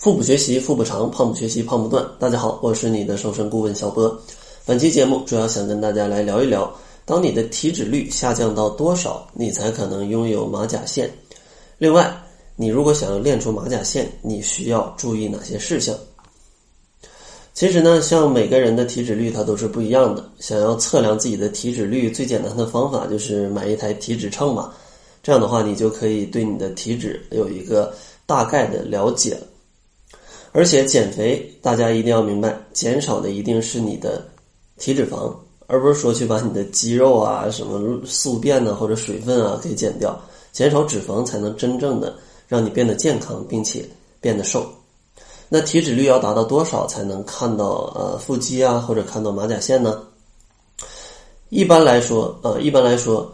腹部学习腹部长，胖不学习胖不断。大家好，我是你的瘦身顾问小波。本期节目主要想跟大家来聊一聊，当你的体脂率下降到多少，你才可能拥有马甲线？另外，你如果想要练出马甲线，你需要注意哪些事项？其实呢，像每个人的体脂率它都是不一样的。想要测量自己的体脂率，最简单的方法就是买一台体脂秤嘛。这样的话，你就可以对你的体脂有一个大概的了解。而且减肥，大家一定要明白，减少的一定是你的体脂肪，而不是说去把你的肌肉啊、什么宿便呢或者水分啊给减掉。减少脂肪才能真正的让你变得健康，并且变得瘦。那体脂率要达到多少才能看到呃腹肌啊，或者看到马甲线呢？一般来说，呃，一般来说，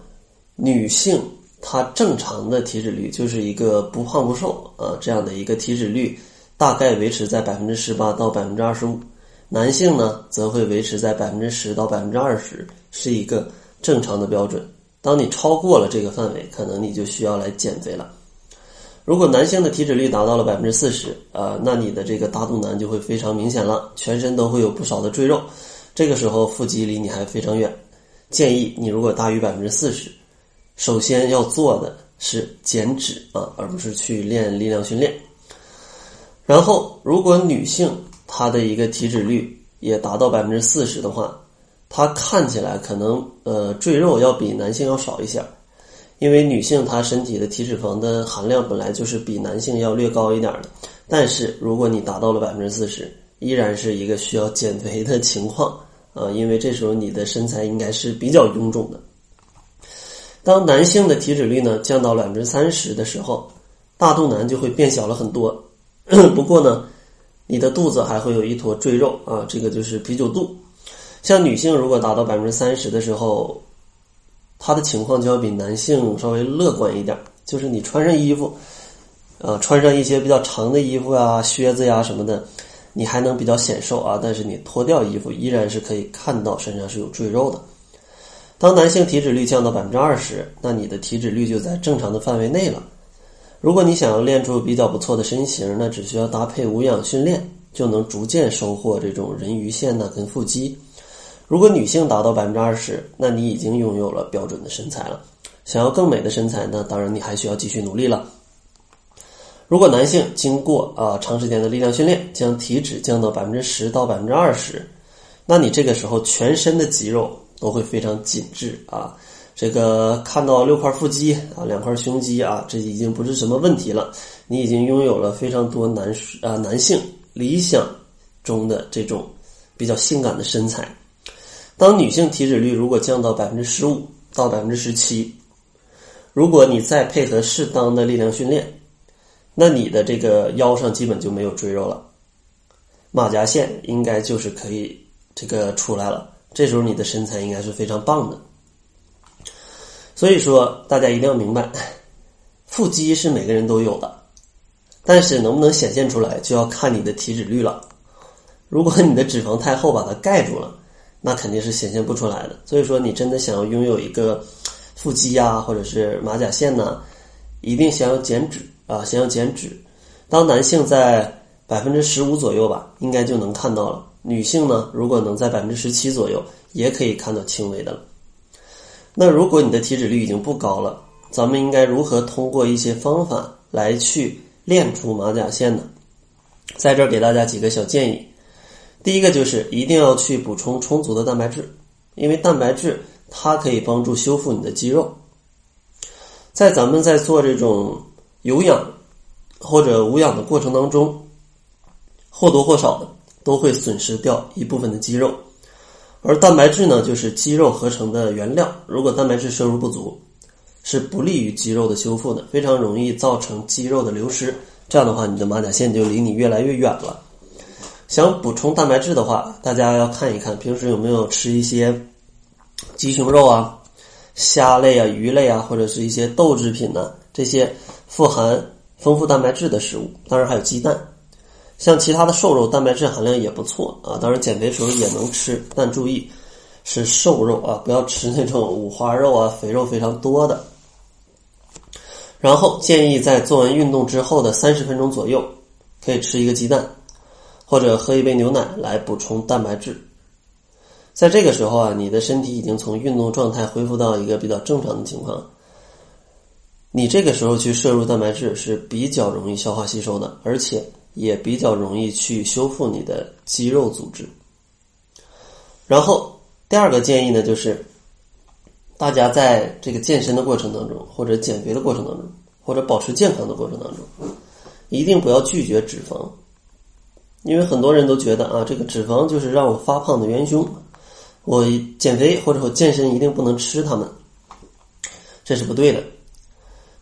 女性她正常的体脂率就是一个不胖不瘦啊这样的一个体脂率。大概维持在百分之十八到百分之二十五，男性呢则会维持在百分之十到百分之二十，是一个正常的标准。当你超过了这个范围，可能你就需要来减肥了。如果男性的体脂率达到了百分之四十，啊，那你的这个大肚腩就会非常明显了，全身都会有不少的赘肉，这个时候腹肌离你还非常远。建议你如果大于百分之四十，首先要做的是减脂啊，而不是去练力量训练。然后，如果女性她的一个体脂率也达到百分之四十的话，她看起来可能呃赘肉要比男性要少一些，因为女性她身体的体脂肪的含量本来就是比男性要略高一点的。但是如果你达到了百分之四十，依然是一个需要减肥的情况啊，因为这时候你的身材应该是比较臃肿的。当男性的体脂率呢降到百分之三十的时候，大肚腩就会变小了很多。不过呢，你的肚子还会有一坨赘肉啊，这个就是啤酒肚。像女性如果达到百分之三十的时候，她的情况就要比男性稍微乐观一点，就是你穿上衣服，呃，穿上一些比较长的衣服啊、靴子呀什么的，你还能比较显瘦啊。但是你脱掉衣服，依然是可以看到身上是有赘肉的。当男性体脂率降到百分之二十，那你的体脂率就在正常的范围内了。如果你想要练出比较不错的身形，那只需要搭配无氧训练，就能逐渐收获这种人鱼线呢跟腹肌。如果女性达到百分之二十，那你已经拥有了标准的身材了。想要更美的身材，那当然你还需要继续努力了。如果男性经过啊长时间的力量训练，将体脂降到百分之十到百分之二十，那你这个时候全身的肌肉都会非常紧致啊。这个看到六块腹肌啊，两块胸肌啊，这已经不是什么问题了。你已经拥有了非常多男啊男性理想中的这种比较性感的身材。当女性体脂率如果降到百分之十五到百分之十七，如果你再配合适当的力量训练，那你的这个腰上基本就没有赘肉了，马甲线应该就是可以这个出来了。这时候你的身材应该是非常棒的。所以说，大家一定要明白，腹肌是每个人都有的，但是能不能显现出来，就要看你的体脂率了。如果你的脂肪太厚，把它盖住了，那肯定是显现不出来的。所以说，你真的想要拥有一个腹肌呀，或者是马甲线呢，一定先要减脂啊，先要减脂。当男性在百分之十五左右吧，应该就能看到了；女性呢，如果能在百分之十七左右，也可以看到轻微的了。那如果你的体脂率已经不高了，咱们应该如何通过一些方法来去练出马甲线呢？在这儿给大家几个小建议。第一个就是一定要去补充充足的蛋白质，因为蛋白质它可以帮助修复你的肌肉。在咱们在做这种有氧或者无氧的过程当中，或多或少的都会损失掉一部分的肌肉。而蛋白质呢，就是肌肉合成的原料。如果蛋白质摄入不足，是不利于肌肉的修复的，非常容易造成肌肉的流失。这样的话，你的马甲线就离你越来越远了。想补充蛋白质的话，大家要看一看平时有没有吃一些鸡胸肉啊、虾类啊、鱼类啊，或者是一些豆制品呢，这些富含丰富蛋白质的食物。当然还有鸡蛋。像其他的瘦肉，蛋白质含量也不错啊。当然减肥时候也能吃，但注意是瘦肉啊，不要吃那种五花肉啊、肥肉非常多的。然后建议在做完运动之后的三十分钟左右，可以吃一个鸡蛋，或者喝一杯牛奶来补充蛋白质。在这个时候啊，你的身体已经从运动状态恢复到一个比较正常的情况。你这个时候去摄入蛋白质是比较容易消化吸收的，而且也比较容易去修复你的肌肉组织。然后第二个建议呢，就是大家在这个健身的过程当中，或者减肥的过程当中，或者保持健康的过程当中，一定不要拒绝脂肪，因为很多人都觉得啊，这个脂肪就是让我发胖的元凶。我减肥或者我健身一定不能吃它们，这是不对的。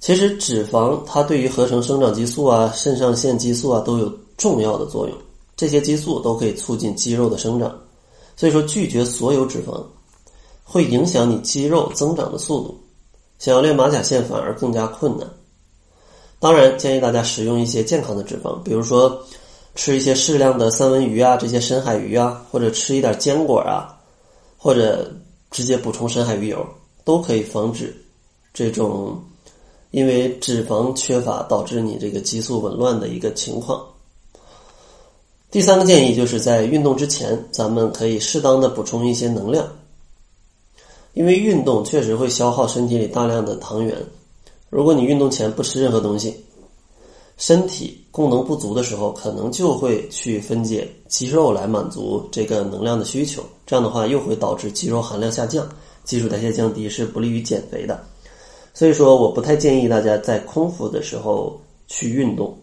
其实脂肪它对于合成生长激素啊、肾上腺激素啊都有重要的作用，这些激素都可以促进肌肉的生长。所以说拒绝所有脂肪，会影响你肌肉增长的速度，想要练马甲线反而更加困难。当然建议大家使用一些健康的脂肪，比如说吃一些适量的三文鱼啊、这些深海鱼啊，或者吃一点坚果啊。或者直接补充深海鱼油，都可以防止这种因为脂肪缺乏导致你这个激素紊乱的一个情况。第三个建议就是在运动之前，咱们可以适当的补充一些能量，因为运动确实会消耗身体里大量的糖原。如果你运动前不吃任何东西，身体功能不足的时候，可能就会去分解肌肉来满足这个能量的需求。这样的话，又会导致肌肉含量下降，基础代谢降低，是不利于减肥的。所以说，我不太建议大家在空腹的时候去运动。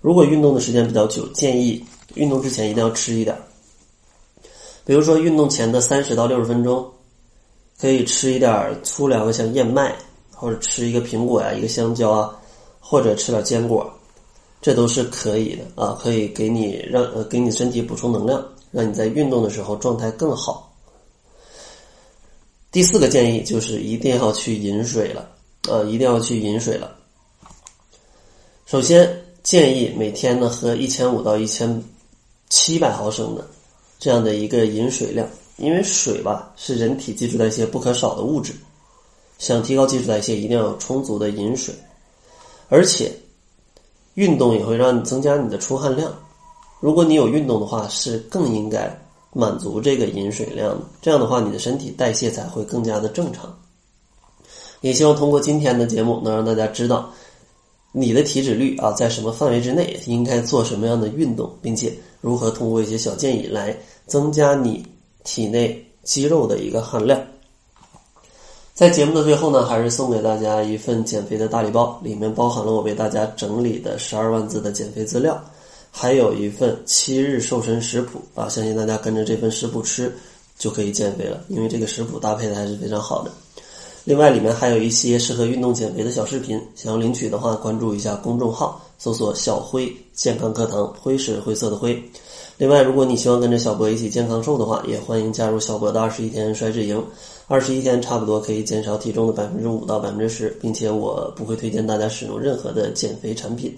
如果运动的时间比较久，建议运动之前一定要吃一点。比如说，运动前的三十到六十分钟，可以吃一点粗粮，像燕麦，或者吃一个苹果呀，一个香蕉啊。或者吃点坚果，这都是可以的啊，可以给你让呃给你身体补充能量，让你在运动的时候状态更好。第四个建议就是一定要去饮水了，呃，一定要去饮水了。首先建议每天呢喝一千五到一千七百毫升的这样的一个饮水量，因为水吧是人体基础代谢不可少的物质，想提高基础代谢，一定要有充足的饮水。而且，运动也会让你增加你的出汗量。如果你有运动的话，是更应该满足这个饮水量。这样的话，你的身体代谢才会更加的正常。也希望通过今天的节目，能让大家知道你的体脂率啊在什么范围之内，应该做什么样的运动，并且如何通过一些小建议来增加你体内肌肉的一个含量。在节目的最后呢，还是送给大家一份减肥的大礼包，里面包含了我为大家整理的十二万字的减肥资料，还有一份七日瘦身食谱啊，相信大家跟着这份食谱吃就可以减肥了，因为这个食谱搭配的还是非常好的。另外，里面还有一些适合运动减肥的小视频，想要领取的话，关注一下公众号，搜索“小辉健康课堂”，辉是灰色的灰。另外，如果你希望跟着小博一起健康瘦的话，也欢迎加入小博的二十一天衰脂营。二十一天差不多可以减少体重的百分之五到百分之十，并且我不会推荐大家使用任何的减肥产品，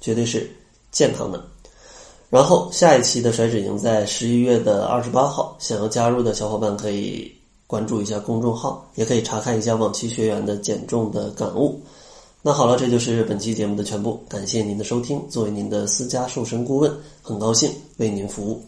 绝对是健康的。然后下一期的甩脂营在十一月的二十八号，想要加入的小伙伴可以关注一下公众号，也可以查看一下往期学员的减重的感悟。那好了，这就是本期节目的全部，感谢您的收听。作为您的私家瘦身顾问，很高兴为您服务。